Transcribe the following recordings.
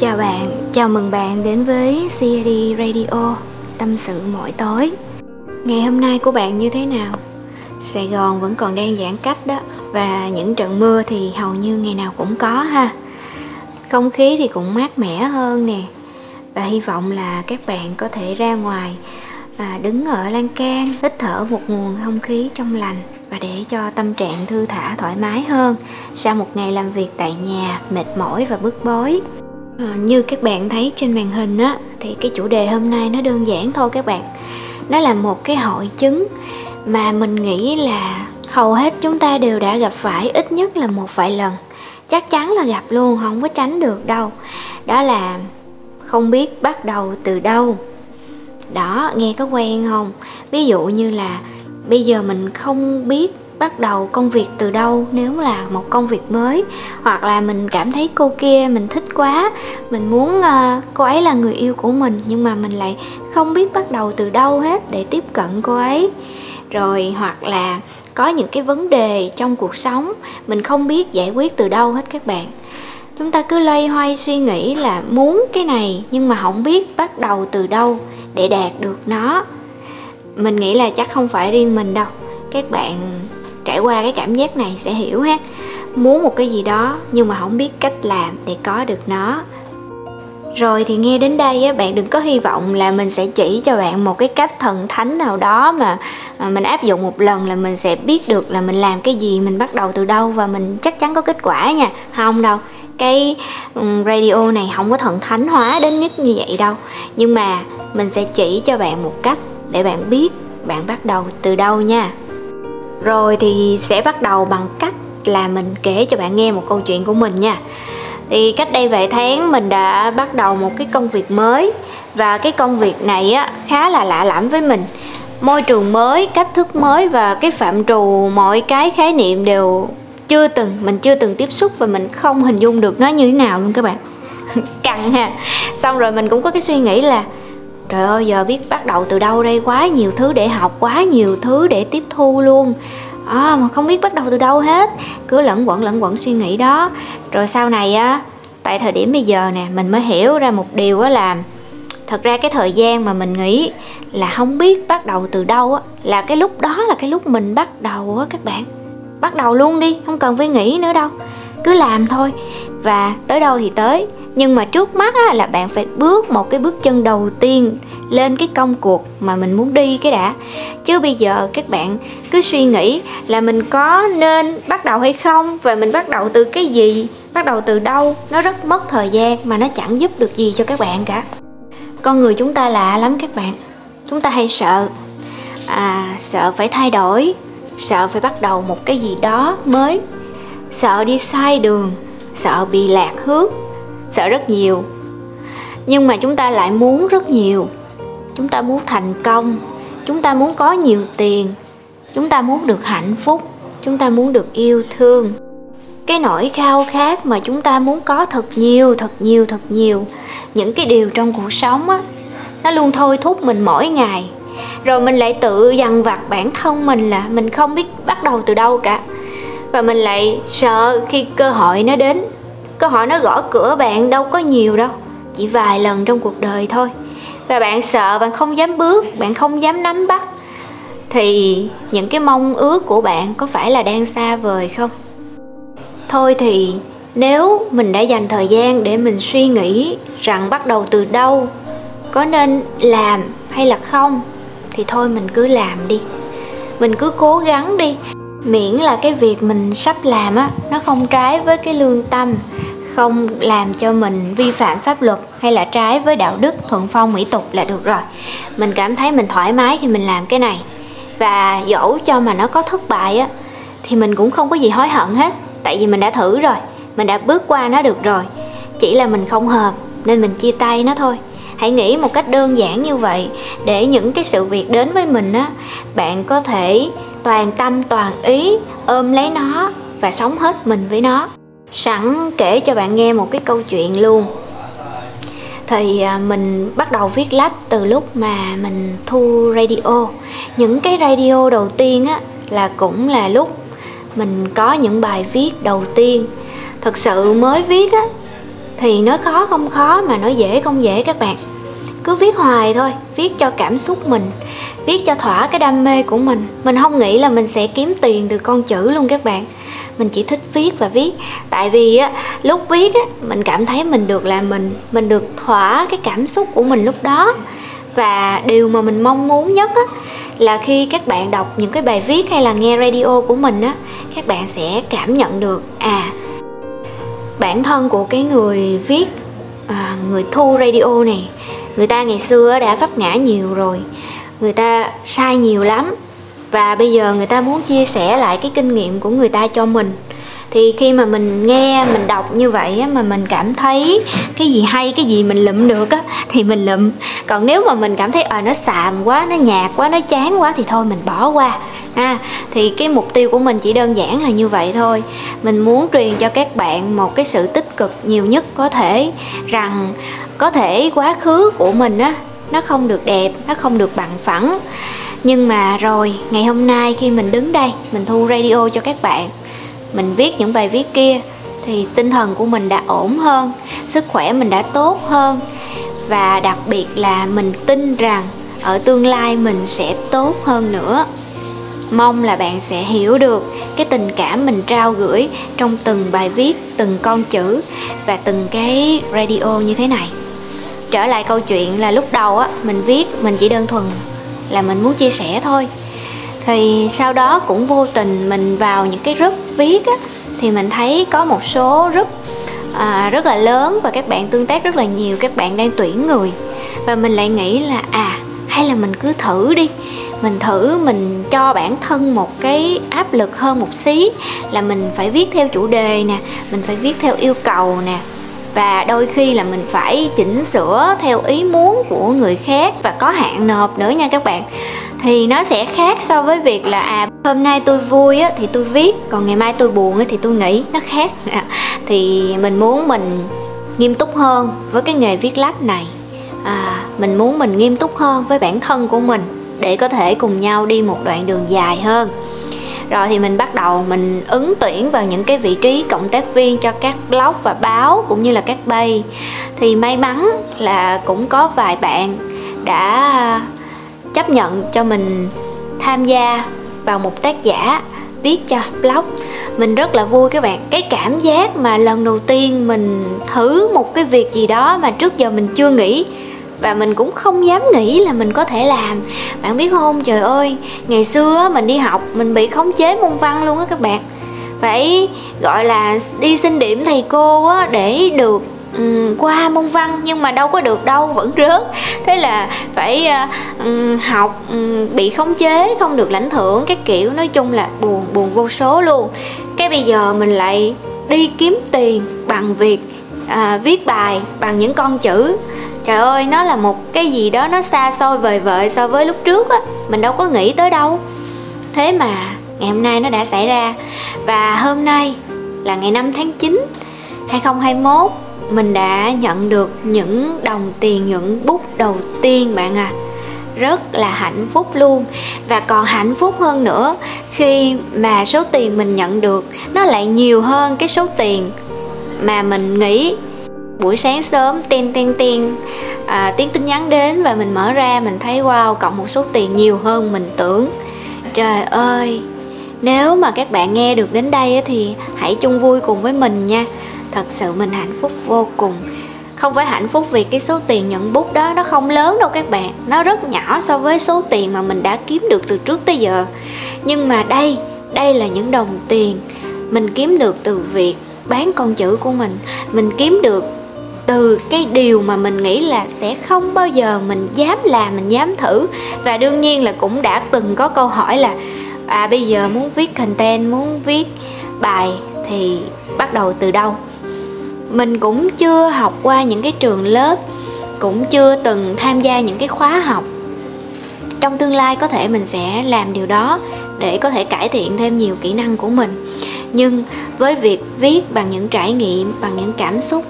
Chào bạn, chào mừng bạn đến với CID Radio Tâm sự mỗi tối. Ngày hôm nay của bạn như thế nào? Sài Gòn vẫn còn đang giãn cách đó Và những trận mưa thì hầu như ngày nào cũng có ha. Không khí thì cũng mát mẻ hơn nè. Và hy vọng là các bạn có thể ra ngoài à, Đứng ở lan can, hít thở một nguồn không khí trong lành và để cho tâm trạng thư thả thoải mái hơn sau một ngày làm việc tại nhà mệt mỏi và bức bối à, như các bạn thấy trên màn hình á thì cái chủ đề hôm nay nó đơn giản thôi các bạn. Nó là một cái hội chứng mà mình nghĩ là hầu hết chúng ta đều đã gặp phải ít nhất là một vài lần. Chắc chắn là gặp luôn không có tránh được đâu. Đó là không biết bắt đầu từ đâu. Đó nghe có quen không? Ví dụ như là bây giờ mình không biết bắt đầu công việc từ đâu nếu là một công việc mới? Hoặc là mình cảm thấy cô kia mình thích quá mình muốn uh, cô ấy là người yêu của mình nhưng mà mình lại không biết bắt đầu từ đâu hết để tiếp cận cô ấy. Rồi hoặc là có những cái vấn đề trong cuộc sống mình không biết giải quyết từ đâu hết các bạn. Chúng ta cứ loay hoay suy nghĩ là muốn cái này nhưng mà không biết bắt đầu từ đâu để đạt được nó. Mình nghĩ là chắc không phải riêng mình đâu. Các bạn trải qua cái cảm giác này sẽ hiểu ha muốn một cái gì đó nhưng mà không biết cách làm để có được nó. Rồi thì nghe đến đây á, bạn đừng có hy vọng là mình sẽ chỉ cho bạn một cái cách thần thánh nào đó mà à, mình áp dụng một lần là mình sẽ biết được là mình làm cái gì mình bắt đầu từ đâu và mình chắc chắn có kết quả nha. Không đâu cái radio này không có thần thánh hóa đến nhất như vậy đâu. Nhưng mà mình sẽ chỉ cho bạn một cách để bạn biết bạn bắt đầu từ đâu nha rồi thì sẽ bắt đầu bằng cách là mình kể cho bạn nghe một câu chuyện của mình nha. Thì cách đây vài tháng mình đã bắt đầu một cái công việc mới và cái công việc này á, khá là lạ lẫm với mình. Môi trường mới, cách thức mới và cái phạm trù mọi cái khái niệm đều chưa từng, mình chưa từng tiếp xúc và mình không hình dung được nó như thế nào luôn các bạn. Căng ha. Xong rồi mình cũng có cái suy nghĩ là trời ơi giờ biết bắt đầu từ đâu đây? Quá nhiều thứ để học quá nhiều thứ để tiếp thu luôn. À, mà không biết bắt đầu từ đâu hết. Cứ lẫn quẩn lẫn quẩn suy nghĩ đó. Rồi sau này á tại thời điểm bây giờ nè mình mới hiểu ra một điều á là thật ra cái thời gian mà mình nghĩ là không biết bắt đầu từ đâu á là cái lúc đó là cái lúc mình bắt đầu á các bạn. Bắt đầu luôn đi không cần phải nghĩ nữa đâu cứ làm thôi. Và tới đâu thì tới. Nhưng mà trước mắt á, là bạn phải bước một cái bước chân đầu tiên lên cái công cuộc mà mình muốn đi cái đã. Chứ bây giờ các bạn cứ suy nghĩ là mình có nên bắt đầu hay không và mình bắt đầu từ cái gì bắt đầu từ đâu nó rất mất thời gian mà nó chẳng giúp được gì cho các bạn cả. Con người chúng ta lạ lắm các bạn. Chúng ta hay sợ. À sợ phải thay đổi sợ phải bắt đầu một cái gì đó mới sợ đi sai đường, sợ bị lạc hướng, sợ rất nhiều. Nhưng mà chúng ta lại muốn rất nhiều. Chúng ta muốn thành công, chúng ta muốn có nhiều tiền, chúng ta muốn được hạnh phúc, chúng ta muốn được yêu thương. Cái nỗi khao khát mà chúng ta muốn có thật nhiều thật nhiều thật nhiều, những cái điều trong cuộc sống á, nó luôn thôi thúc mình mỗi ngày. Rồi mình lại tự dằn vặt bản thân mình là mình không biết bắt đầu từ đâu cả và mình lại sợ khi cơ hội nó đến. Cơ hội nó gõ cửa bạn đâu có nhiều đâu, chỉ vài lần trong cuộc đời thôi. Và bạn sợ, bạn không dám bước, bạn không dám nắm bắt. Thì những cái mong ước của bạn có phải là đang xa vời không? Thôi thì nếu mình đã dành thời gian để mình suy nghĩ rằng bắt đầu từ đâu, có nên làm hay là không, thì thôi mình cứ làm đi. Mình cứ cố gắng đi miễn là cái việc mình sắp làm á, nó không trái với cái lương tâm, không làm cho mình vi phạm pháp luật hay là trái với đạo đức thuận phong mỹ tục là được rồi. Mình cảm thấy mình thoải mái khi mình làm cái này. Và dẫu cho mà nó có thất bại á, thì mình cũng không có gì hối hận hết, tại vì mình đã thử rồi, mình đã bước qua nó được rồi. Chỉ là mình không hợp nên mình chia tay nó thôi. Hãy nghĩ một cách đơn giản như vậy, để những cái sự việc đến với mình á, bạn có thể toàn tâm, toàn ý ôm lấy nó và sống hết mình với nó. Sẵn kể cho bạn nghe một cái câu chuyện luôn. Thì à, mình bắt đầu viết lách từ lúc mà mình thu radio. Những cái radio đầu tiên á là cũng là lúc mình có những bài viết đầu tiên. Thật sự mới viết á thì nói khó không khó mà nói dễ không dễ các bạn cứ viết hoài thôi viết cho cảm xúc mình viết cho thỏa cái đam mê của mình. Mình không nghĩ là mình sẽ kiếm tiền từ con chữ luôn các bạn. Mình chỉ thích viết và viết. Tại vì á lúc viết á mình cảm thấy mình được là mình mình được thỏa cái cảm xúc của mình lúc đó. Và điều mà mình mong muốn nhất á là khi các bạn đọc những cái bài viết hay là nghe radio của mình á các bạn sẽ cảm nhận được à bản thân của cái người viết à, người thu radio này người ta ngày xưa đã vấp ngã nhiều rồi. Người ta sai nhiều lắm. Và bây giờ người ta muốn chia sẻ lại cái kinh nghiệm của người ta cho mình. Thì khi mà mình nghe mình đọc như vậy á, mà mình cảm thấy cái gì hay cái gì mình lụm được á thì mình lụm. Còn nếu mà mình cảm thấy à nó xàm quá nó nhạt quá nó chán quá thì thôi mình bỏ qua. À, thì cái mục tiêu của mình chỉ đơn giản là như vậy thôi. Mình muốn truyền cho các bạn một cái sự tích cực nhiều nhất có thể rằng có thể quá khứ của mình á, nó không được đẹp, nó không được bằng phẳng. Nhưng mà rồi, ngày hôm nay khi mình đứng đây, mình thu radio cho các bạn, mình viết những bài viết kia, thì tinh thần của mình đã ổn hơn, sức khỏe mình đã tốt hơn. Và đặc biệt là mình tin rằng ở tương lai mình sẽ tốt hơn nữa. Mong là bạn sẽ hiểu được cái tình cảm mình trao gửi trong từng bài viết, từng con chữ và từng cái radio như thế này trở lại câu chuyện là lúc đầu á mình viết mình chỉ đơn thuần là mình muốn chia sẻ thôi. Thì sau đó cũng vô tình mình vào những cái group viết á thì mình thấy có một số group à, rất là lớn và các bạn tương tác rất là nhiều các bạn đang tuyển người. Và mình lại nghĩ là à hay là mình cứ thử đi. Mình thử mình cho bản thân một cái áp lực hơn một xí là mình phải viết theo chủ đề nè mình phải viết theo yêu cầu nè và đôi khi là mình phải chỉnh sửa theo ý muốn của người khác và có hạn nộp nữa nha các bạn. Thì nó sẽ khác so với việc là à hôm nay tôi vui á, thì tôi viết còn ngày mai tôi buồn á, thì tôi nghĩ. Nó khác. Thì mình muốn mình nghiêm túc hơn với cái nghề viết lách này. À, mình muốn mình nghiêm túc hơn với bản thân của mình để có thể cùng nhau đi một đoạn đường dài hơn rồi thì mình bắt đầu mình ứng tuyển vào những cái vị trí cộng tác viên cho các blog và báo cũng như là các bay. Thì may mắn là cũng có vài bạn đã chấp nhận cho mình tham gia vào một tác giả viết cho blog. Mình rất là vui các bạn. Cái cảm giác mà lần đầu tiên mình thử một cái việc gì đó mà trước giờ mình chưa nghĩ và mình cũng không dám nghĩ là mình có thể làm. Bạn biết không? Trời ơi ngày xưa mình đi học mình bị khống chế môn văn luôn á các bạn. Phải gọi là đi xin điểm thầy cô á để được um, qua môn văn nhưng mà đâu có được đâu vẫn rớt. Thế là phải uh, học um, bị khống chế không được lãnh thưởng các kiểu. Nói chung là buồn buồn vô số luôn. Cái bây giờ mình lại đi kiếm tiền bằng việc à, viết bài bằng những con chữ trời ơi, nó là một cái gì đó nó xa xôi, vời vợi so với lúc trước á. Mình đâu có nghĩ tới đâu. Thế mà ngày hôm nay nó đã xảy ra. Và hôm nay là ngày 5 tháng 9 2021 mình đã nhận được những đồng tiền, những bút đầu tiên, bạn à rất là hạnh phúc luôn. Và còn hạnh phúc hơn nữa, khi mà số tiền mình nhận được, nó lại nhiều hơn cái số tiền mà mình nghĩ buổi sáng sớm ten ten ten à, tiếng tin nhắn đến và mình mở ra mình thấy wow cộng một số tiền nhiều hơn mình tưởng. Trời ơi nếu mà các bạn nghe được đến đây thì hãy chung vui cùng với mình nha. Thật sự mình hạnh phúc vô cùng. Không phải hạnh phúc vì cái số tiền nhận bút đó nó không lớn đâu các bạn. Nó rất nhỏ so với số tiền mà mình đã kiếm được từ trước tới giờ. Nhưng mà đây đây là những đồng tiền. Mình kiếm được từ việc bán con chữ của mình. Mình kiếm được từ cái điều mà mình nghĩ là sẽ không bao giờ mình dám làm, mình dám thử. Và đương nhiên là cũng đã từng có câu hỏi là à bây giờ muốn viết content, muốn viết bài thì bắt đầu từ đâu? Mình cũng chưa học qua những cái trường lớp, cũng chưa từng tham gia những cái khóa học. Trong tương lai có thể mình sẽ làm điều đó để có thể cải thiện thêm nhiều kỹ năng của mình. Nhưng với việc viết bằng những trải nghiệm, bằng những cảm xúc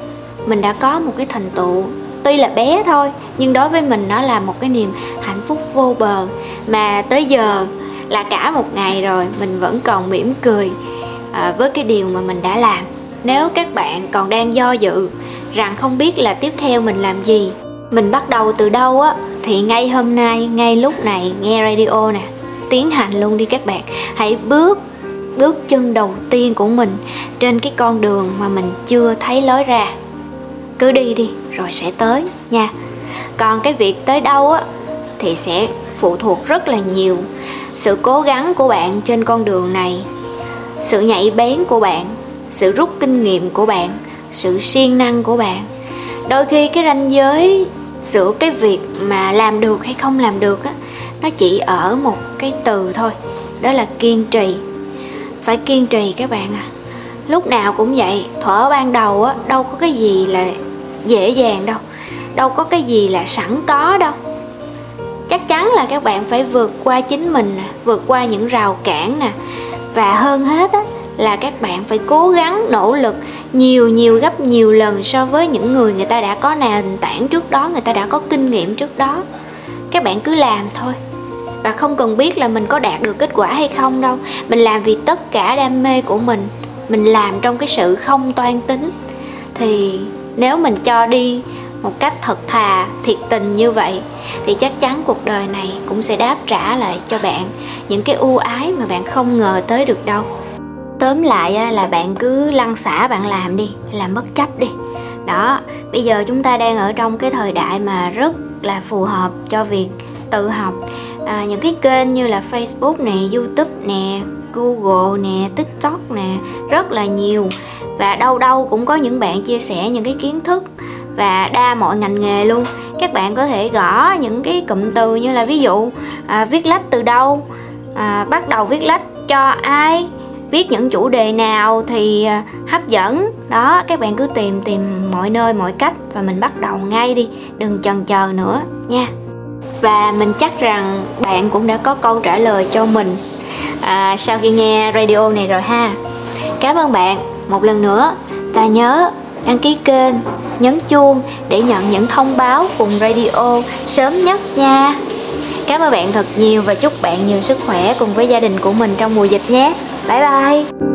mình đã có một cái thành tựu tuy là bé thôi nhưng đối với mình nó là một cái niềm hạnh phúc vô bờ. Mà tới giờ là cả một ngày rồi mình vẫn còn mỉm cười à, với cái điều mà mình đã làm. Nếu các bạn còn đang do dự rằng không biết là tiếp theo mình làm gì mình bắt đầu từ đâu á thì ngay hôm nay ngay lúc này nghe radio nè tiến hành luôn đi các bạn. Hãy bước bước chân đầu tiên của mình trên cái con đường mà mình chưa thấy lối ra cứ đi đi, rồi sẽ tới, nha. Còn cái việc tới đâu á, thì sẽ phụ thuộc rất là nhiều sự cố gắng của bạn trên con đường này, sự nhạy bén của bạn, sự rút kinh nghiệm của bạn, sự siêng năng của bạn. Đôi khi cái ranh giới giữa cái việc mà làm được hay không làm được á, nó chỉ ở một cái từ thôi, đó là kiên trì. Phải kiên trì các bạn à lúc nào cũng vậy, thuở ban đầu á, đâu có cái gì là dễ dàng đâu. Đâu có cái gì là sẵn có đâu. Chắc chắn là các bạn phải vượt qua chính mình nè, vượt qua những rào cản nè. Và hơn hết á, là các bạn phải cố gắng, nỗ lực nhiều nhiều, gấp nhiều lần so với những người người ta đã có nền tảng trước đó, người ta đã có kinh nghiệm trước đó. Các bạn cứ làm thôi. Và không cần biết là mình có đạt được kết quả hay không đâu. Mình làm vì tất cả đam mê của mình. Mình làm trong cái sự không toan tính. Thì nếu mình cho đi một cách thật thà thiệt tình như vậy thì chắc chắn cuộc đời này cũng sẽ đáp trả lại cho bạn những cái ưu ái mà bạn không ngờ tới được đâu. Tóm lại là bạn cứ lăn xả bạn làm đi làm bất chấp đi. Đó bây giờ chúng ta đang ở trong cái thời đại mà rất là phù hợp cho việc tự học. À, những cái kênh như là facebook nè youtube nè google nè tiktok nè rất là nhiều. Và đâu đâu cũng có những bạn chia sẻ những cái kiến thức và đa mọi ngành nghề luôn. Các bạn có thể gõ những cái cụm từ như là ví dụ à, viết lách từ đâu à, bắt đầu viết lách cho ai viết những chủ đề nào thì à, hấp dẫn. Đó các bạn cứ tìm tìm mọi nơi mọi cách và mình bắt đầu ngay đi đừng chần chờ nữa nha. Và mình chắc rằng bạn cũng đã có câu trả lời cho mình à, sau khi nghe radio này rồi ha. Cảm ơn bạn một lần nữa và nhớ đăng ký kênh nhấn chuông để nhận những thông báo cùng radio sớm nhất nha. Cảm ơn bạn thật nhiều và chúc bạn nhiều sức khỏe cùng với gia đình của mình trong mùa dịch nhé. Bye bye.